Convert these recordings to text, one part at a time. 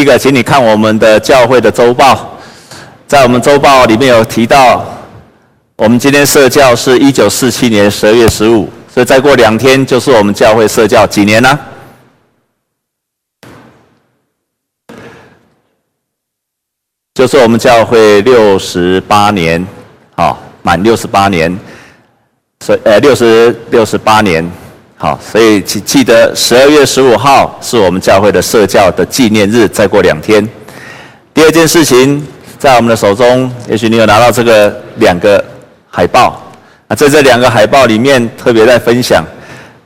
第一个，请你看我们的教会的周报，在我们周报里面有提到，我们今天设教是一九四七年十二月十五，所以再过两天就是我们教会设教几年呢？就是我们教会六十八年，好，满六十八年，所以呃六十六十八年。好，所以记记得十二月十五号是我们教会的社教的纪念日，再过两天。第二件事情，在我们的手中，也许你有拿到这个两个海报啊，在这两个海报里面特别在分享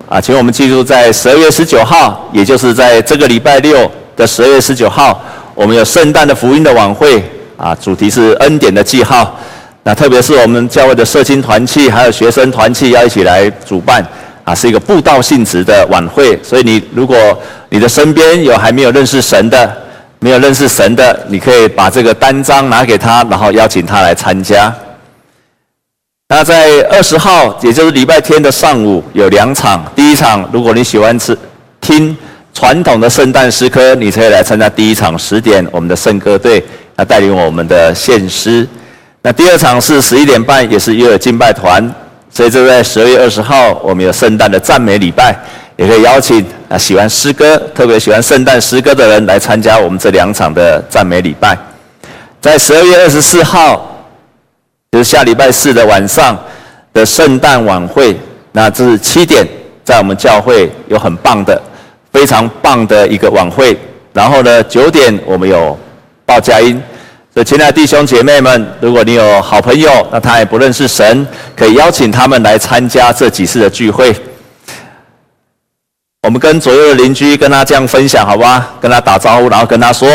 啊，请我们记住，在十二月十九号，也就是在这个礼拜六的十二月十九号，我们有圣诞的福音的晚会啊，主题是恩典的记号。那特别是我们教会的社青团契还有学生团契要一起来主办。啊，是一个布道性质的晚会，所以你如果你的身边有还没有认识神的，没有认识神的，你可以把这个单张拿给他，然后邀请他来参加。那在二十号，也就是礼拜天的上午有两场，第一场如果你喜欢吃听传统的圣诞诗歌，你可以来参加第一场十点，我们的圣歌队来带领我们的献诗。那第二场是十一点半，也是约尔敬拜团。所以，就在十二月二十号，我们有圣诞的赞美礼拜，也可以邀请啊喜欢诗歌、特别喜欢圣诞诗歌的人来参加我们这两场的赞美礼拜。在十二月二十四号，就是下礼拜四的晚上的圣诞晚会，那这是七点，在我们教会有很棒的、非常棒的一个晚会。然后呢，九点我们有报佳音。所以，亲爱的弟兄姐妹们，如果你有好朋友，那他也不认识神，可以邀请他们来参加这几次的聚会。我们跟左右的邻居跟他这样分享，好吧？跟他打招呼，然后跟他说，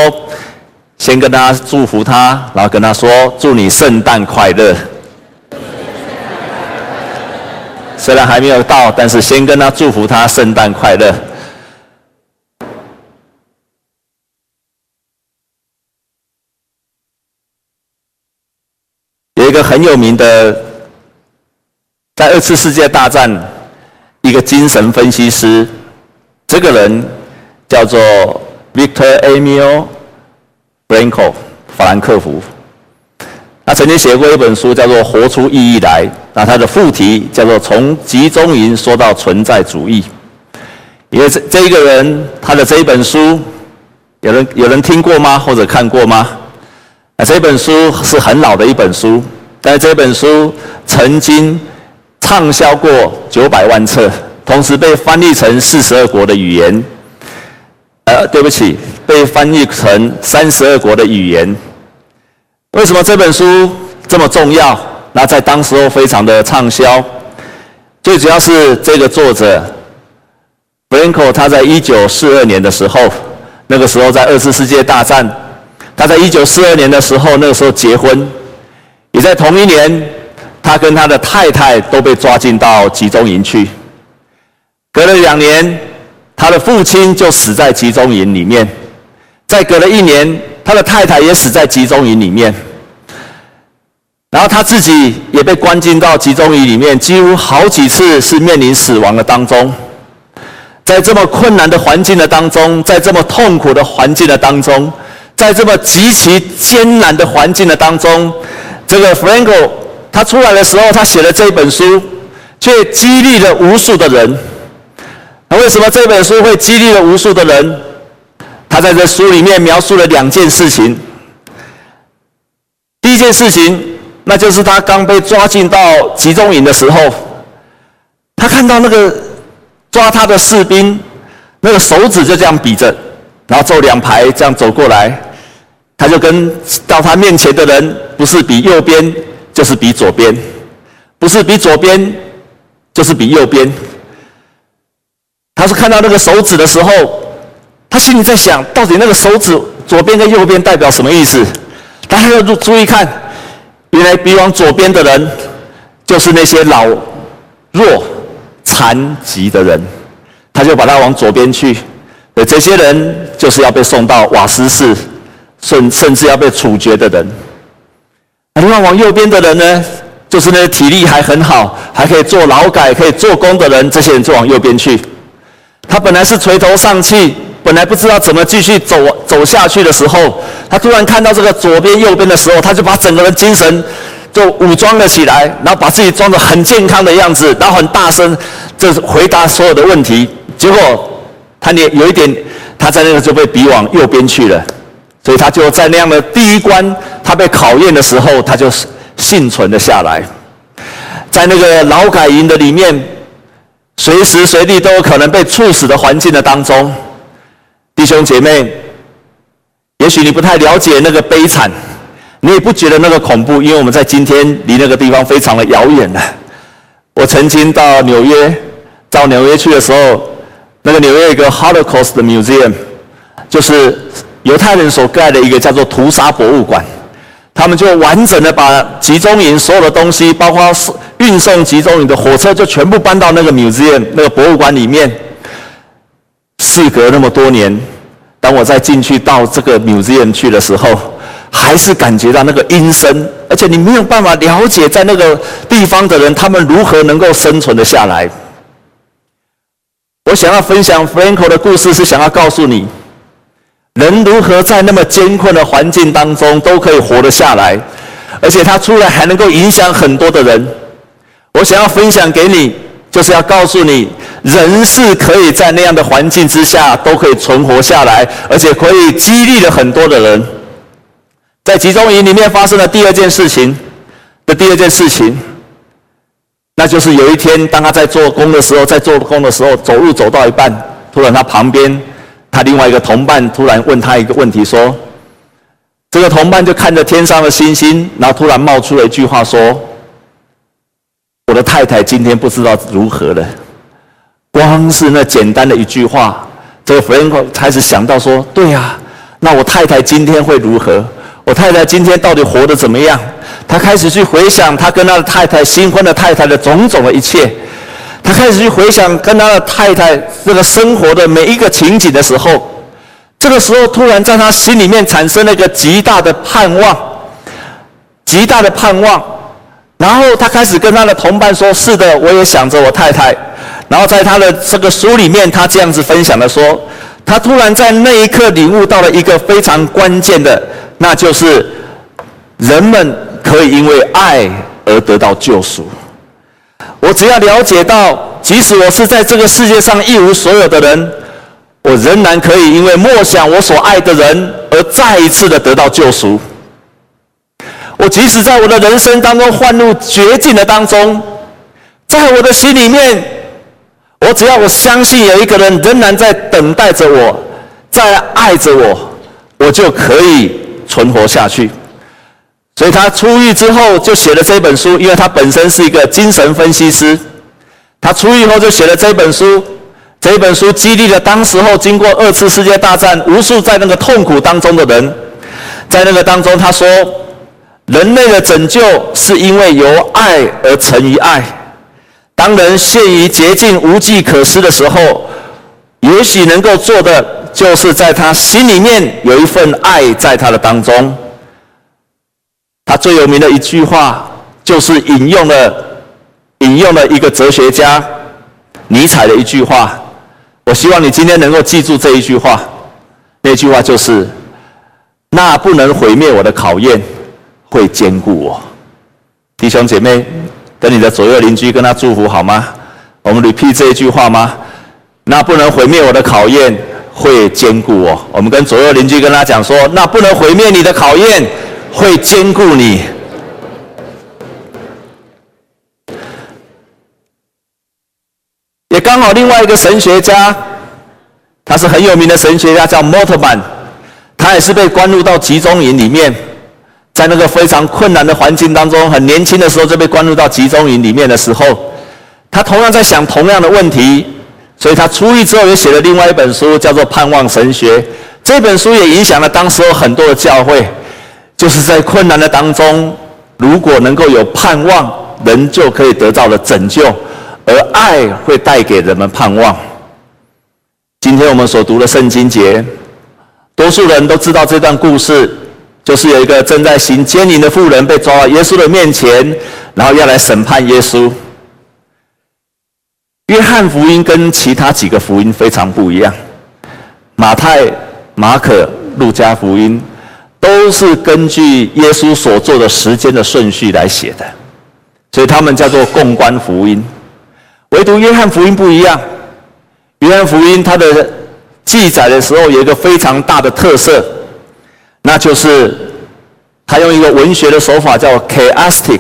先跟他祝福他，然后跟他说，祝你圣诞快乐。虽然还没有到，但是先跟他祝福他圣诞快乐。有一个很有名的，在二次世界大战，一个精神分析师，这个人叫做 Victor Emil Frankl 法兰克福。他曾经写过一本书，叫做《活出意义来》。那他的副题叫做《从集中营说到存在主义》。因为这这一个人，他的这一本书，有人有人听过吗？或者看过吗？啊，这本书是很老的一本书。但这本书曾经畅销过九百万册，同时被翻译成四十二国的语言。呃，对不起，被翻译成三十二国的语言。为什么这本书这么重要？那在当时候非常的畅销。最主要是这个作者，Frankl，他在一九四二年的时候，那个时候在二次世界大战，他在一九四二年的时候，那个时候结婚。也在同一年，他跟他的太太都被抓进到集中营去。隔了两年，他的父亲就死在集中营里面。再隔了一年，他的太太也死在集中营里面。然后他自己也被关进到集中营里面，几乎好几次是面临死亡的当中。在这么困难的环境的当中，在这么痛苦的环境的当中，在这么极其艰难的环境的当中。这个 Franco 他出来的时候，他写了这本书，却激励了无数的人。那为什么这本书会激励了无数的人？他在这书里面描述了两件事情。第一件事情，那就是他刚被抓进到集中营的时候，他看到那个抓他的士兵，那个手指就这样比着，然后走两排这样走过来。他就跟到他面前的人，不是比右边，就是比左边；不是比左边，就是比右边。他是看到那个手指的时候，他心里在想，到底那个手指左边跟右边代表什么意思？大家要注注意看，原来比往左边的人，就是那些老弱残疾的人，他就把他往左边去。这些人就是要被送到瓦斯室。甚甚至要被处决的人，另外往右边的人呢，就是那些体力还很好，还可以做劳改、可以做工的人，这些人就往右边去。他本来是垂头丧气，本来不知道怎么继续走走下去的时候，他突然看到这个左边右边的时候，他就把整个人精神就武装了起来，然后把自己装得很健康的样子，然后很大声，就是回答所有的问题。结果他也有一点，他在那个就被逼往右边去了，所以他就在那样的第一关，他被考验的时候，他就幸存了下来，在那个劳改营的里面，随时随地都有可能被处死的环境的当中。弟兄姐妹，也许你不太了解那个悲惨，你也不觉得那个恐怖，因为我们在今天离那个地方非常的遥远了。我曾经到纽约，到纽约去的时候，那个纽约有一个 Holocaust Museum，就是犹太人所盖的一个叫做屠杀博物馆。他们就完整的把集中营所有的东西，包括运送集中营的火车，就全部搬到那个 museum 那个博物馆里面。事隔那么多年，当我再进去到这个 museum 去的时候，还是感觉到那个阴森，而且你没有办法了解在那个地方的人，他们如何能够生存的下来。我想要分享 Franco 的故事，是想要告诉你，人如何在那么艰困的环境当中都可以活得下来，而且他出来还能够影响很多的人。我想要分享给你。就是要告诉你，人是可以在那样的环境之下都可以存活下来，而且可以激励了很多的人。在集中营里面发生的第二件事情的第二件事情，那就是有一天，当他在做工的时候，在做工的时候，走路走到一半，突然他旁边，他另外一个同伴突然问他一个问题，说：“这个同伴就看着天上的星星，然后突然冒出了一句话说。”我的太太今天不知道如何了。光是那简单的一句话，这个弗兰克开始想到说：“对呀，那我太太今天会如何？我太太今天到底活得怎么样？”他开始去回想他跟他的太太新婚的太太的种种的一切。他开始去回想跟他的太太这个生活的每一个情景的时候，这个时候突然在他心里面产生了一个极大的盼望，极大的盼望。然后他开始跟他的同伴说：“是的，我也想着我太太。”然后在他的这个书里面，他这样子分享的说：“他突然在那一刻领悟到了一个非常关键的，那就是人们可以因为爱而得到救赎。我只要了解到，即使我是在这个世界上一无所有的人，我仍然可以因为默想我所爱的人而再一次的得到救赎。”我即使在我的人生当中陷入绝境的当中，在我的心里面，我只要我相信有一个人仍然在等待着我，在爱着我，我就可以存活下去。所以他出狱之后就写了这本书，因为他本身是一个精神分析师。他出狱后就写了这本书，这本书激励了当时候经过二次世界大战无数在那个痛苦当中的人，在那个当中他说。人类的拯救是因为由爱而成于爱。当人陷于绝境无计可施的时候，也许能够做的就是在他心里面有一份爱在他的当中。他最有名的一句话就是引用了引用了一个哲学家尼采的一句话。我希望你今天能够记住这一句话。那句话就是：那不能毁灭我的考验。会坚固我，弟兄姐妹，跟你的左右邻居跟他祝福好吗？我们 repeat 这一句话吗？那不能毁灭我的考验，会坚固我。我们跟左右邻居跟他讲说，那不能毁灭你的考验，会兼顾你。也刚好另外一个神学家，他是很有名的神学家，叫 Moltmann，他也是被关入到集中营里面。在那个非常困难的环境当中，很年轻的时候就被关入到集中营里面的时候，他同样在想同样的问题，所以他出狱之后也写了另外一本书，叫做《盼望神学》。这本书也影响了当时候很多的教会，就是在困难的当中，如果能够有盼望，人就可以得到了拯救，而爱会带给人们盼望。今天我们所读的圣经节，多数人都知道这段故事。就是有一个正在行奸淫的妇人被抓到耶稣的面前，然后要来审判耶稣。约翰福音跟其他几个福音非常不一样。马太、马可、路加福音，都是根据耶稣所做的时间的顺序来写的，所以他们叫做共观福音。唯独约翰福音不一样，约翰福音它的记载的时候有一个非常大的特色，那就是他用一个文学的手法叫 chiastic，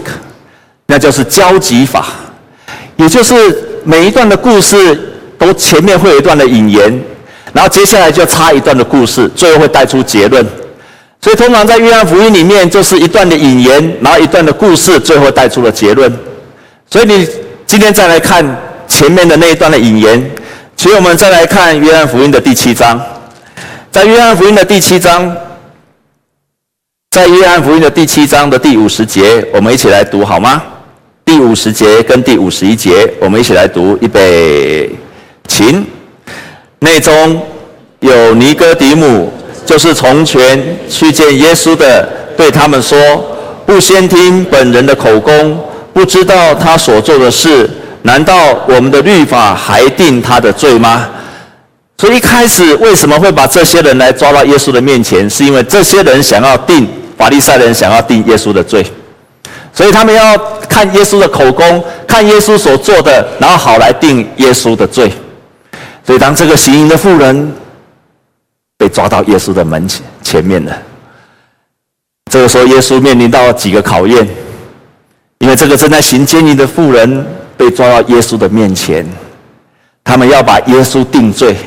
那就是交集法，也就是每一段的故事。都前面会有一段的引言，然后接下来就插一段的故事，最后会带出结论。所以通常在约翰福音里面，就是一段的引言，然后一段的故事，最后带出了结论。所以你今天再来看前面的那一段的引言，请我们再来看约翰福音的第七章。在约翰福音的第七章，在约翰福音的第七章的第五十节，我们一起来读好吗？第五十节跟第五十一节，我们一起来读，预备。秦内中有尼哥底母，就是从前去见耶稣的，对他们说：不先听本人的口供，不知道他所做的事，难道我们的律法还定他的罪吗？所以一开始为什么会把这些人来抓到耶稣的面前？是因为这些人想要定法利赛人想要定耶稣的罪，所以他们要看耶稣的口供，看耶稣所做的，然后好来定耶稣的罪。所以，当这个行淫的妇人被抓到耶稣的门前前面了，这个时候，耶稣面临到几个考验，因为这个正在行奸淫的妇人被抓到耶稣的面前，他们要把耶稣定罪，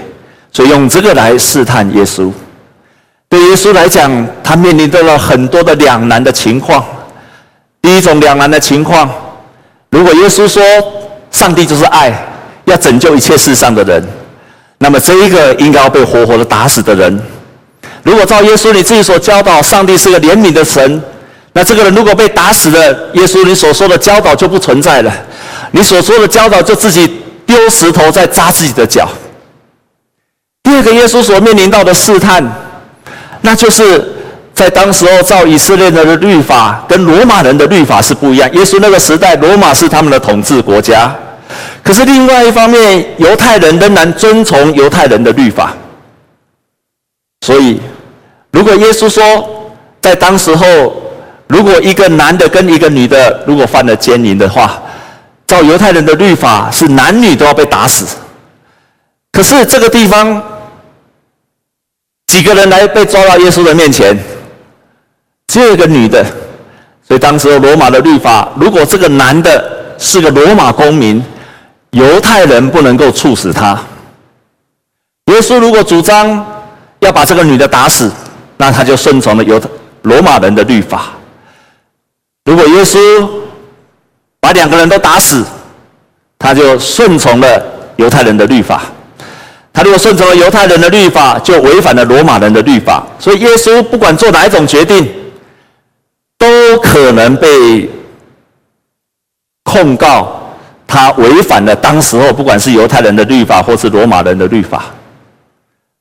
所以用这个来试探耶稣。对耶稣来讲，他面临到了很多的两难的情况。第一种两难的情况，如果耶稣说上帝就是爱，要拯救一切世上的人。那么这一个应该要被活活的打死的人，如果照耶稣你自己所教导，上帝是个怜悯的神，那这个人如果被打死了，耶稣你所说的教导就不存在了，你所说的教导就自己丢石头在扎自己的脚。第二个耶稣所面临到的试探，那就是在当时候照以色列人的律法跟罗马人的律法是不一样，耶稣那个时代罗马是他们的统治国家。可是另外一方面，犹太人仍然遵从犹太人的律法。所以，如果耶稣说，在当时候，如果一个男的跟一个女的如果犯了奸淫的话，照犹太人的律法是男女都要被打死。可是这个地方，几个人来被抓到耶稣的面前，只有一个女的。所以当时候罗马的律法，如果这个男的是个罗马公民，犹太人不能够处死他。耶稣如果主张要把这个女的打死，那他就顺从了犹太罗马人的律法。如果耶稣把两个人都打死，他就顺从了犹太人的律法。他如果顺从了犹太人的律法，就违反了罗马人的律法。所以耶稣不管做哪一种决定，都可能被控告。他违反了当时候不管是犹太人的律法或是罗马人的律法，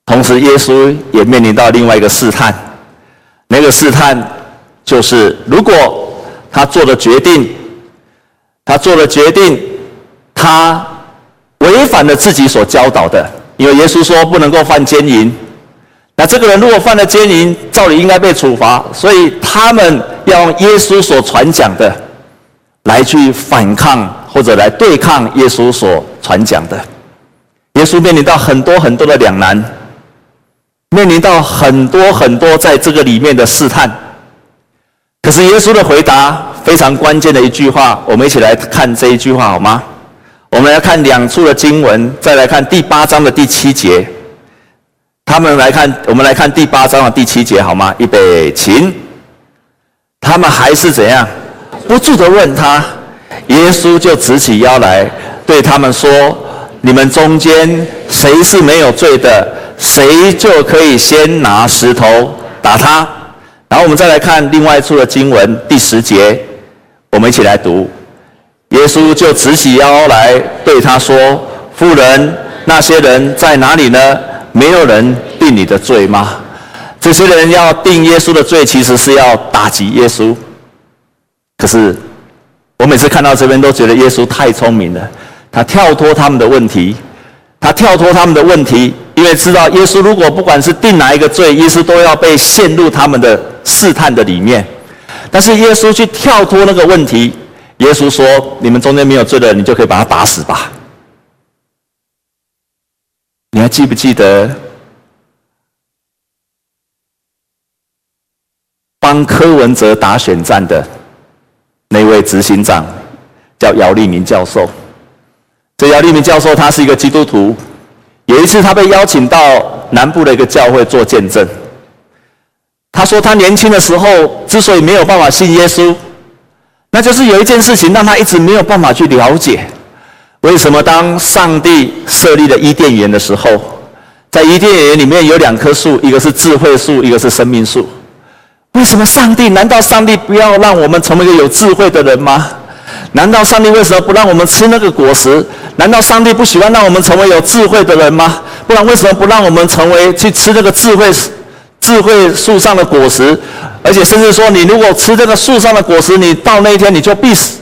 同时耶稣也面临到另外一个试探，那个试探就是如果他做了决定，他做了决定，他违反了自己所教导的，因为耶稣说不能够犯奸淫，那这个人如果犯了奸淫，照理应该被处罚，所以他们要用耶稣所传讲的来去反抗。或者来对抗耶稣所传讲的，耶稣面临到很多很多的两难，面临到很多很多在这个里面的试探。可是耶稣的回答非常关键的一句话，我们一起来看这一句话好吗？我们来看两处的经文，再来看第八章的第七节。他们来看，我们来看第八章的第七节好吗？预备，请。他们还是怎样？不住地问他。耶稣就直起腰来，对他们说：“你们中间谁是没有罪的，谁就可以先拿石头打他。”然后我们再来看另外一处的经文第十节，我们一起来读。耶稣就直起腰来对他说：“妇人，那些人在哪里呢？没有人定你的罪吗？”这些人要定耶稣的罪，其实是要打击耶稣。可是。我每次看到这边都觉得耶稣太聪明了，他跳脱他们的问题，他跳脱他们的问题，因为知道耶稣如果不管是定哪一个罪，耶稣都要被陷入他们的试探的里面。但是耶稣去跳脱那个问题，耶稣说：“你们中间没有罪的，你就可以把他打死吧。”你还记不记得帮柯文哲打选战的那位执行长，叫姚立明教授？这姚立明教授他是一个基督徒，有一次他被邀请到南部的一个教会做见证。他说他年轻的时候之所以没有办法信耶稣，那就是有一件事情让他一直没有办法去了解：为什么当上帝设立了伊甸园的时候，在伊甸园里面有两棵树，一个是智慧树，一个是生命树。为什么上帝？难道上帝不要让我们成为一个有智慧的人吗？难道上帝为什么不让我们吃那个果实？难道上帝不喜欢让我们成为有智慧的人吗？不然为什么不让我们成为去吃那个智慧智慧树上的果实？而且甚至说，你如果吃这个树上的果实，你到那一天你就必死。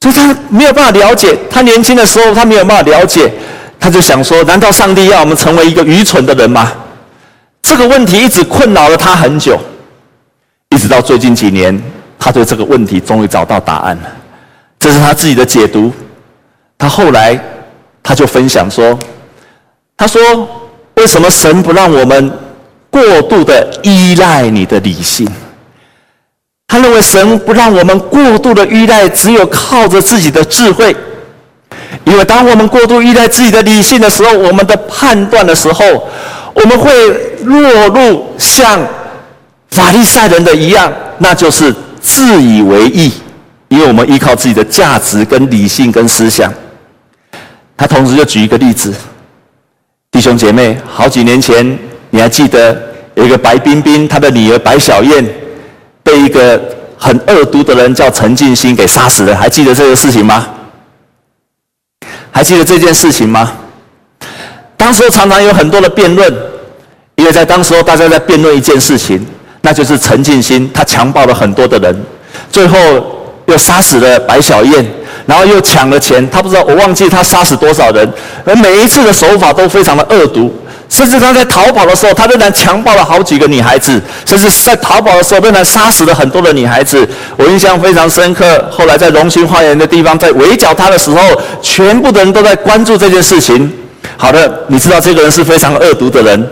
所以他没有办法了解，他年轻的时候他没有办法了解，他就想说：难道上帝要我们成为一个愚蠢的人吗？这个问题一直困扰了他很久，一直到最近几年，他对这个问题终于找到答案了。这是他自己的解读。他后来他就分享说：“他说，为什么神不让我们过度的依赖你的理性？他认为神不让我们过度的依赖，只有靠着自己的智慧。因为当我们过度依赖自己的理性的时候，我们的判断的时候，我们会落入像法利赛人的一样，那就是自以为意。”因为我们依靠自己的价值、跟理性、跟思想，他同时就举一个例子，弟兄姐妹，好几年前你还记得有一个白冰冰，她的女儿白小燕被一个很恶毒的人叫陈进兴给杀死了，还记得这个事情吗？还记得这件事情吗？当时常常有很多的辩论，因为在当时候大家在辩论一件事情，那就是陈进兴他强暴了很多的人，最后。又杀死了白小燕，然后又抢了钱。他不知道，我忘记他杀死多少人。而每一次的手法都非常的恶毒，甚至他在逃跑的时候，他仍然强暴了好几个女孩子，甚至在逃跑的时候仍然杀死了很多的女孩子。我印象非常深刻。后来在龙兴花园的地方，在围剿他的时候，全部的人都在关注这件事情。好的，你知道这个人是非常恶毒的人，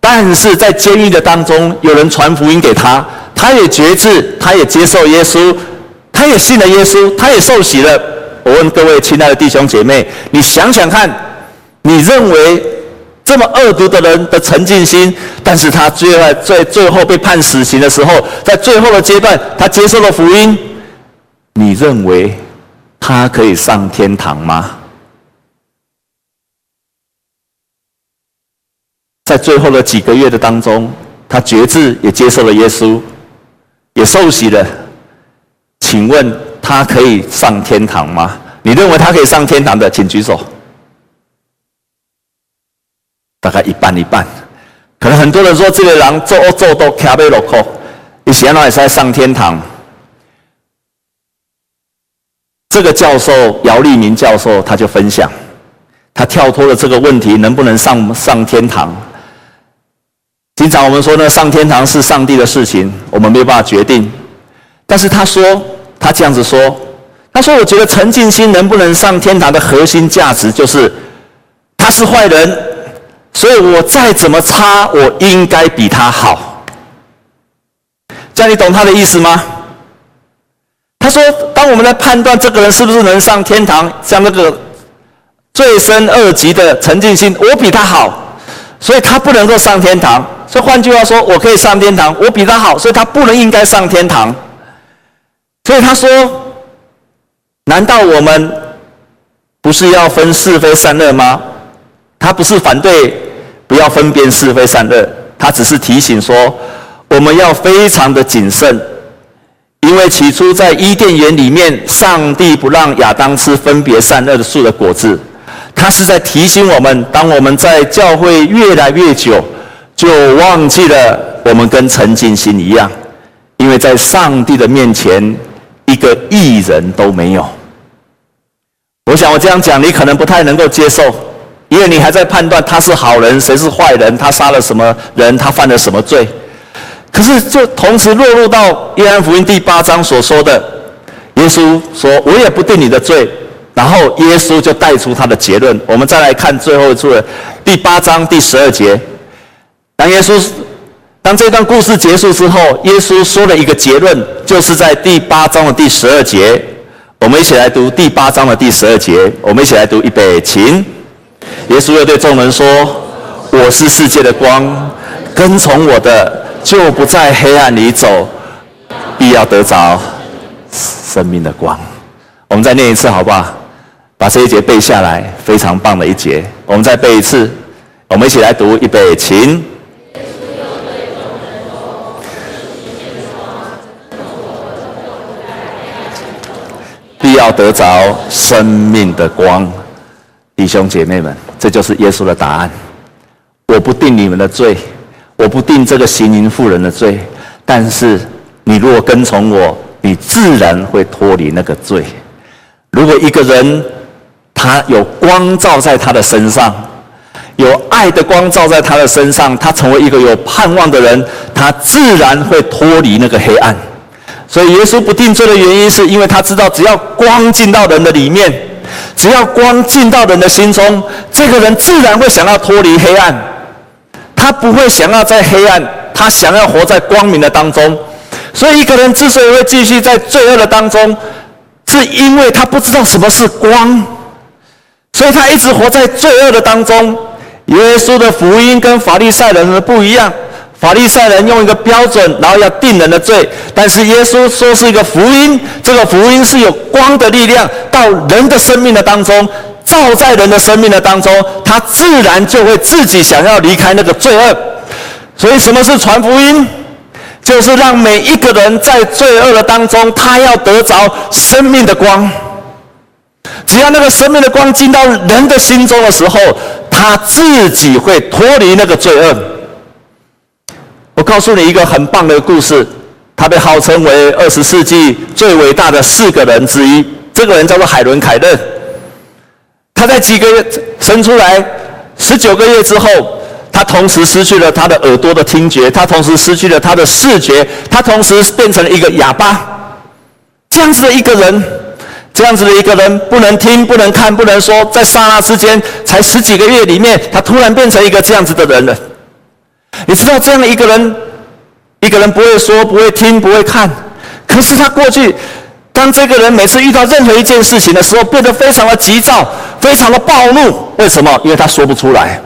但是在监狱的当中，有人传福音给他，他也决志，他也接受耶稣。他也信了耶稣，他也受洗了。我问各位亲爱的弟兄姐妹，你想想看，你认为这么恶毒的人的陈进兴，但是他最后在最后被判死刑的时候，在最后的阶段，他接受了福音，你认为他可以上天堂吗？在最后的几个月的当中，他决志也接受了耶稣，也受洗了。请问他可以上天堂吗？你认为他可以上天堂的，请举手。大概一半一半，可能很多人说这个人做做都卡被落扣，你想到也是在上天堂。这个教授姚立明教授他就分享，他跳脱了这个问题，能不能上上天堂？经常我们说呢，上天堂是上帝的事情，我们没有办法决定。但是他说。他这样子说：“他说，我觉得陈进兴能不能上天堂的核心价值就是，他是坏人，所以我再怎么差，我应该比他好。这样你懂他的意思吗？他说，当我们在判断这个人是不是能上天堂，像那个罪深恶极的陈进兴，我比他好，所以他不能够上天堂。所以换句话说，我可以上天堂，我比他好，所以他不能应该上天堂。”所以他说：“难道我们不是要分是非善恶吗？”他不是反对不要分辨是非善恶，他只是提醒说，我们要非常的谨慎，因为起初在伊甸园里面，上帝不让亚当吃分别善恶的树的果子，他是在提醒我们，当我们在教会越来越久，就忘记了我们跟陈进兴一样，因为在上帝的面前。一个义人都没有。我想我这样讲，你可能不太能够接受。因为你还在判断他是好人，谁是坏人，他杀了什么人，他犯了什么罪。可是，就同时落入到约翰福音第八章所说的，耶稣说：“我也不定你的罪。”然后耶稣就带出他的结论。我们再来看最后一处的第八章第十二节。当耶稣当这段故事结束之后，耶稣说了一个结论，就是在第八章的第十二节。我们一起来读第八章的第十二节。我们一起来读，预备，请。耶稣又对众人说：“我是世界的光，跟从我的。”就不在黑暗里走，必要得着生命的光。我们再念一次好不好？把这一节背下来，非常棒的一节。我们再背一次，我们一起来读，预备，请。必要得着生命的光，弟兄姐妹们，这就是耶稣的答案。我不定你们的罪。我不定这个行淫妇人的罪，但是你如果跟从我，你自然会脱离那个罪。如果一个人他有光照在他的身上，有爱的光照在他的身上，他成为一个有盼望的人，他自然会脱离那个黑暗。所以耶稣不定罪的原因，是因为他知道，只要光进到人的里面，只要光进到人的心中，这个人自然会想要脱离黑暗。他不会想要在黑暗，他想要活在光明的当中。所以，一个人之所以会继续在罪恶的当中，是因为他不知道什么是光，所以他一直活在罪恶的当中。耶稣的福音跟法利赛人不一样，法利赛人用一个标准，然后要定人的罪，但是耶稣说是一个福音，这个福音是有光的力量到人的生命的当中。照在人的生命的当中，他自然就会自己想要离开那个罪恶。所以，什么是传福音？就是让每一个人在罪恶的当中，他要得着生命的光。只要那个生命的光进到人的心中的时候，他自己会脱离那个罪恶。我告诉你一个很棒的故事，他被号称为二十世纪最伟大的四个人之一。这个人叫做海伦·凯勒。他在几个月生出来，十九个月之后，他同时失去了他的耳朵的听觉，他同时失去了他的视觉，他同时变成了一个哑巴。这样子的一个人，这样子的一个人，不能听，不能看，不能说，在刹那之间，才十几个月里面，他突然变成一个这样子的人了。你知道这样的一个人，一个人不会说，不会听，不会看，可是他过去。当这个人每次遇到任何一件事情的时候，变得非常的急躁，非常的暴怒。为什么？因为他说不出来。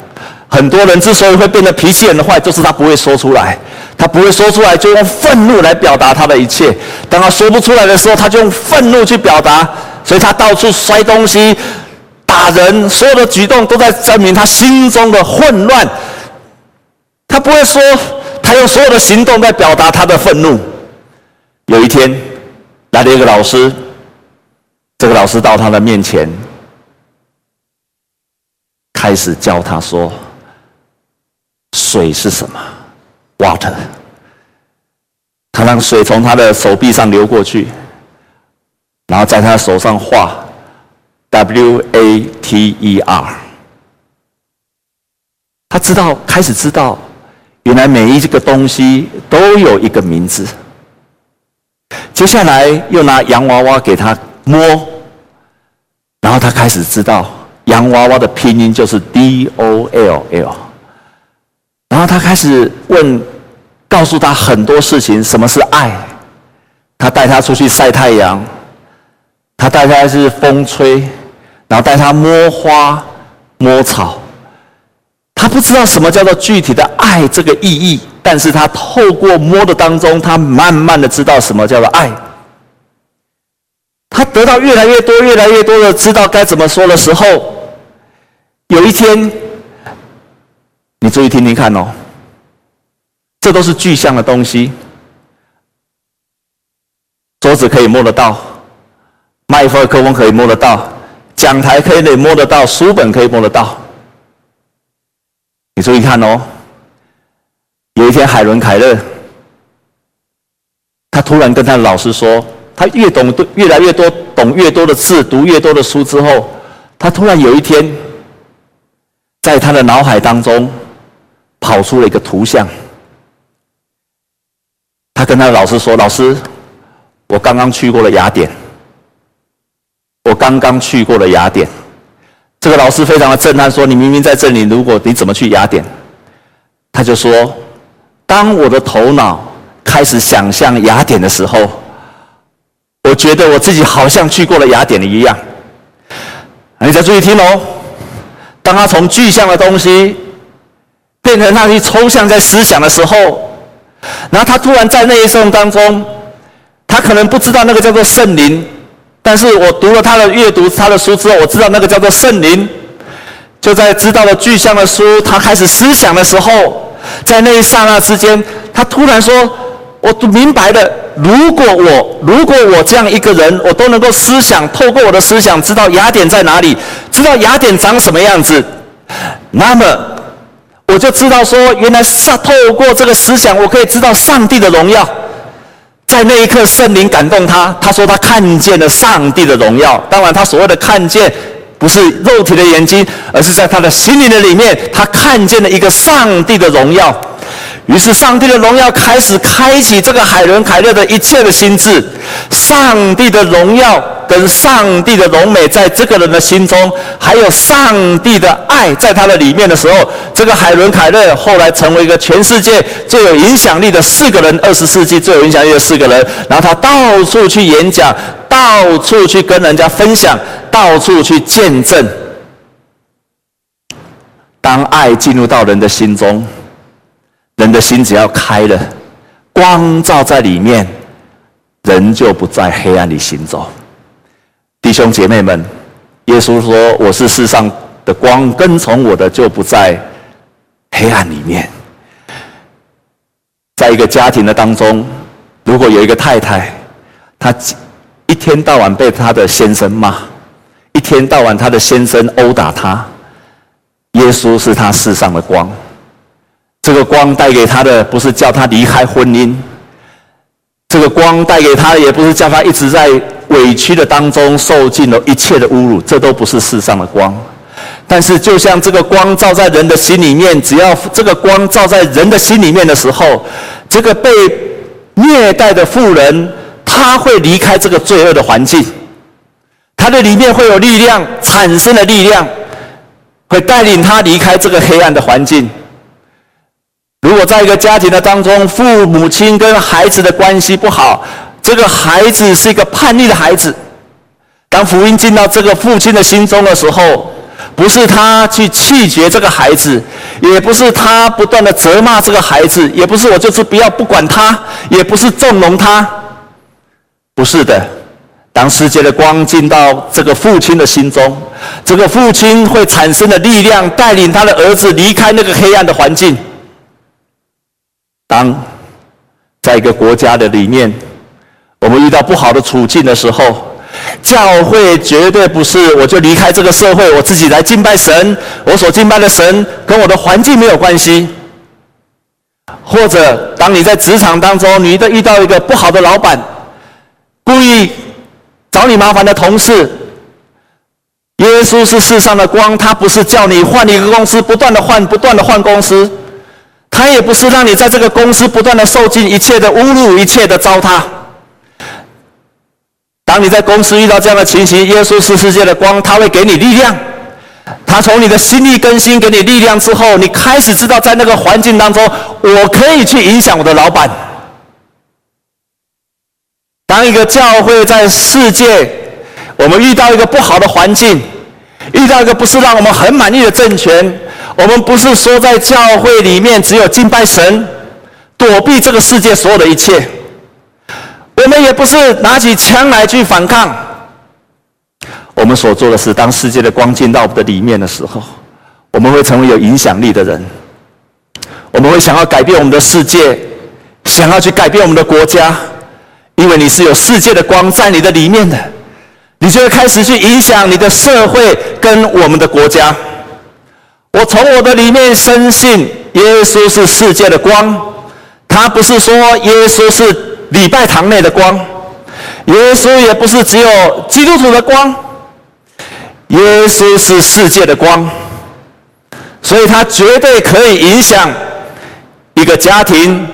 很多人之所以会变得脾气很坏，就是他不会说出来。他不会说出来，就用愤怒来表达他的一切。当他说不出来的时候，他就用愤怒去表达。所以他到处摔东西、打人，所有的举动都在证明他心中的混乱。他不会说，他用所有的行动在表达他的愤怒。有一天。来了一个老师，这个老师到他的面前，开始教他说：“水是什么？Water。”他让水从他的手臂上流过去，然后在他手上画 W-A-T-E-R。他知道，开始知道，原来每一个东西都有一个名字。接下来又拿洋娃娃给他摸，然后他开始知道洋娃娃的拼音就是 D O L L，然后他开始问，告诉他很多事情，什么是爱？他带他出去晒太阳，他带他是风吹，然后带他摸花摸草，他不知道什么叫做具体的爱这个意义。但是他透过摸的当中，他慢慢的知道什么叫做爱。他得到越来越多、越来越多的知道该怎么说的时候，有一天，你注意听听看哦，这都是具象的东西。桌子可以摸得到，麦克风可以摸得到，讲台可以摸得到，书本可以摸得到。你注意看哦。有一天，海伦·凯勒，他突然跟他的老师说：“他越懂越来越多，懂越多的字，读越多的书之后，他突然有一天，在他的脑海当中跑出了一个图像。他跟他的老师说：“老师，我刚刚去过了雅典。我刚刚去过了雅典。”这个老师非常的震撼，说：“你明明在这里，如果你怎么去雅典？”他就说：“当我的头脑开始想象雅典的时候，我觉得我自己好像去过了雅典一样。”你再注意听哦。当他从具象的东西变成那些抽象在思想的时候。然后他突然在那一瞬当中，他可能不知道那个叫做圣灵，但是我读了他的阅读他的书之后，我知道那个叫做圣灵。就在知道了具象的书，他开始思想的时候，在那一刹那之间，他突然说：“我明白了，如果我如果我这样一个人，我都能够思想，透过我的思想知道雅典在哪里，知道雅典长什么样子，那么。”我就知道说，原来上透过这个思想，我可以知道上帝的荣耀。在那一刻，圣灵感动他，他说他看见了上帝的荣耀。当然，他所谓的看见，不是肉体的眼睛，而是在他的心灵的里面，他看见了一个上帝的荣耀。于是，上帝的荣耀开始开启这个海伦凯勒的一切的心智。上帝的荣耀跟上帝的荣美，在这个人的心中，还有上帝的爱在他的里面的时候，这个海伦凯勒后来成为一个全世界最有影响力的四个人，二十世纪最有影响力的四个人。然后他到处去演讲，到处去跟人家分享，到处去见证。当爱进入到人的心中。人的心只要开了，光照在里面，人就不在黑暗里行走。弟兄姐妹们，耶稣说：“我是世上的光，跟从我的就不在黑暗里面。”在一个家庭的当中，如果有一个太太，她一天到晚被她的先生骂，一天到晚她的先生殴打她，耶稣是她世上的光。这个光带给他的不是叫他离开婚姻，这个光带给他的也不是叫他一直在委屈的当中受尽了一切的侮辱，这都不是世上的光。但是，就像这个光照在人的心里面，只要这个光照在人的心里面的时候，这个被虐待的妇人，他会离开这个罪恶的环境，他的里面会有力量，产生的力量，会带领他离开这个黑暗的环境。如果在一个家庭的当中，父母亲跟孩子的关系不好，这个孩子是一个叛逆的孩子。当福音进到这个父亲的心中的时候，不是他去气绝这个孩子，也不是他不断的责骂这个孩子，也不是我就是不要不管他，也不是纵容他，不是的。当世界的光进到这个父亲的心中，这个父亲会产生的力量，带领他的儿子离开那个黑暗的环境。当在一个国家的里面，我们遇到不好的处境的时候，教会绝对不是我就离开这个社会，我自己来敬拜神。我所敬拜的神跟我的环境没有关系。或者，当你在职场当中，你遇到一个不好的老板，故意找你麻烦的同事，耶稣是世上的光，他不是叫你换一个公司，不断的换，不断的换公司。他也不是让你在这个公司不断的受尽一切的侮辱，一切的糟蹋。当你在公司遇到这样的情形，耶稣是世界的光，他会给你力量。他从你的心里更新，给你力量之后，你开始知道在那个环境当中，我可以去影响我的老板。当一个教会在世界，我们遇到一个不好的环境，遇到一个不是让我们很满意的政权。我们不是说在教会里面只有敬拜神，躲避这个世界所有的一切。我们也不是拿起枪来去反抗。我们所做的是，当世界的光进到我们的里面的时候，我们会成为有影响力的人。我们会想要改变我们的世界，想要去改变我们的国家，因为你是有世界的光在你的里面的，你就会开始去影响你的社会跟我们的国家。我从我的里面深信，耶稣是世界的光。他不是说耶稣是礼拜堂内的光，耶稣也不是只有基督徒的光。耶稣是世界的光。所以它绝对可以影响一个家庭、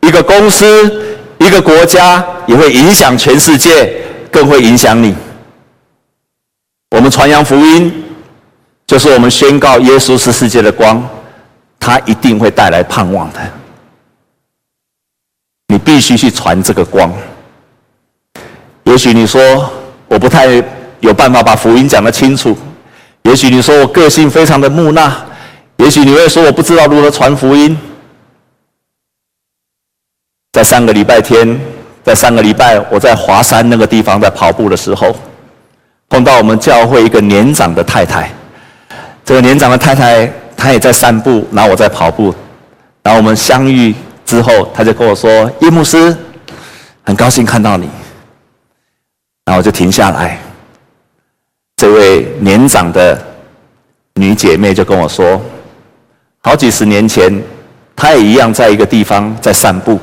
一个公司、一个国家，也会影响全世界，更会影响你。我们传扬福音，就是我们宣告耶稣是世界的光，他一定会带来盼望的。你必须去传这个光。也许你说我不太有办法把福音讲得清楚，也许你说我个性非常的木讷，也许你会说我不知道如何传福音。在上个礼拜天，在上个礼拜我在华山那个地方在跑步的时候，碰到我们教会一个年长的太太。这个年长的太太她也在散步，然后我在跑步，然后我们相遇之后，她就跟我说：“叶牧师，很高兴看到你。”然后我就停下来。这位年长的女姐妹就跟我说：“好几十年前，她也一样在一个地方在散步。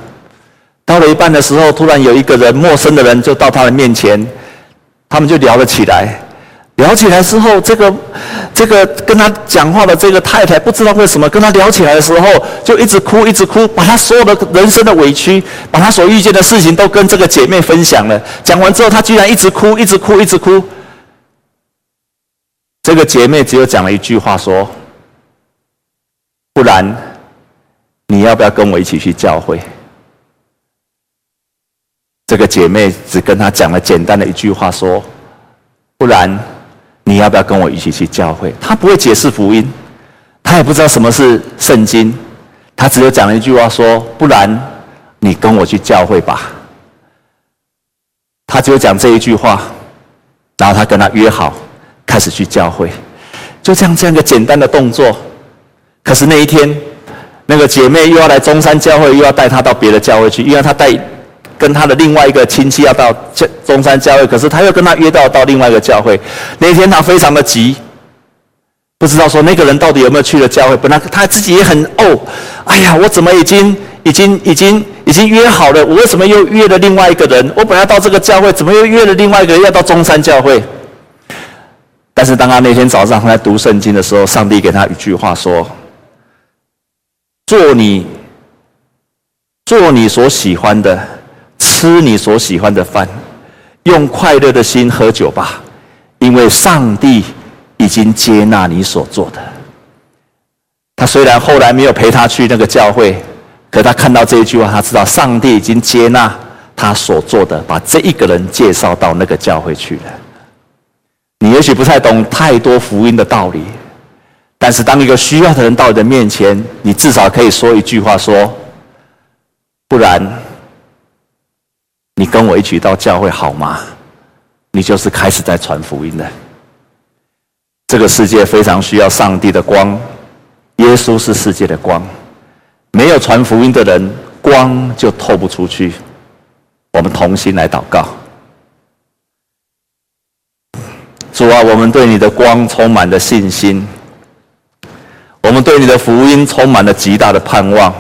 到了一半的时候，突然有一个人，陌生的人就到她的面前，他们就聊了起来。聊起来之后，这个这个跟她讲话的这个太太，不知道为什么跟她聊起来的时候，就一直哭，一直哭，把她所有的人生的委屈，把她所遇见的事情都跟这个姐妹分享了。讲完之后，她居然一直哭，一直哭，一直哭。这个姐妹只有讲了一句话说：“不然，你要不要跟我一起去教会？”这个姐妹只跟她讲了简单的一句话说：“不然。”你要不要跟我一起去教会？他不会解释福音，他也不知道什么是圣经，他只有讲了一句话说：“不然，你跟我去教会吧。”他只有讲这一句话，然后他跟他约好，开始去教会，就这样这样一个简单的动作。可是那一天，那个姐妹又要来中山教会，又要带他到别的教会去，因为他带。跟他的另外一个亲戚要到教中山教会，可是他又跟他约到到另外一个教会。那天他非常的急，不知道说那个人到底有没有去了教会。本来他自己也很哦，哎呀，我怎么已经已经已经已经约好了？我为什么又约了另外一个人？我本来到这个教会，怎么又约了另外一个人要到中山教会？但是当他那天早上他在读圣经的时候，上帝给他一句话说：“做你做你所喜欢的。”吃你所喜欢的饭，用快乐的心喝酒吧，因为上帝已经接纳你所做的。他虽然后来没有陪他去那个教会，可他看到这一句话，他知道上帝已经接纳他所做的，把这一个人介绍到那个教会去了。你也许不太懂太多福音的道理，但是当一个需要的人到你的面前，你至少可以说一句话说，不然。你跟我一起到教会好吗？你就是开始在传福音的。这个世界非常需要上帝的光，耶稣是世界的光。没有传福音的人，光就透不出去。我们同心来祷告。主啊，我们对你的光充满了信心，我们对你的福音充满了极大的盼望。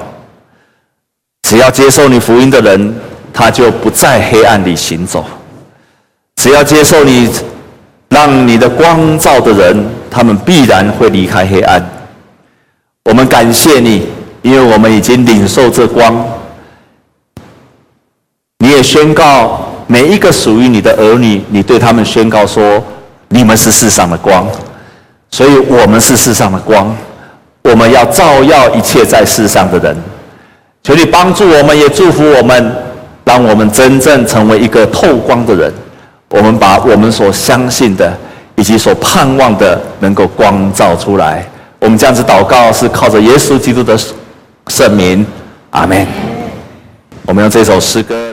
只要接受你福音的人。他就不在黑暗里行走。只要接受你，让你的光照的人，他们必然会离开黑暗。我们感谢你，因为我们已经领受这光。你也宣告每一个属于你的儿女，你对他们宣告说：你们是世上的光。所以我们是世上的光，我们要照耀一切在世上的人。求你帮助我们，也祝福我们。让我们真正成为一个透光的人，我们把我们所相信的以及所盼望的能够光照出来。我们这样子祷告是靠着耶稣基督的圣名，阿门。我们用这首诗歌。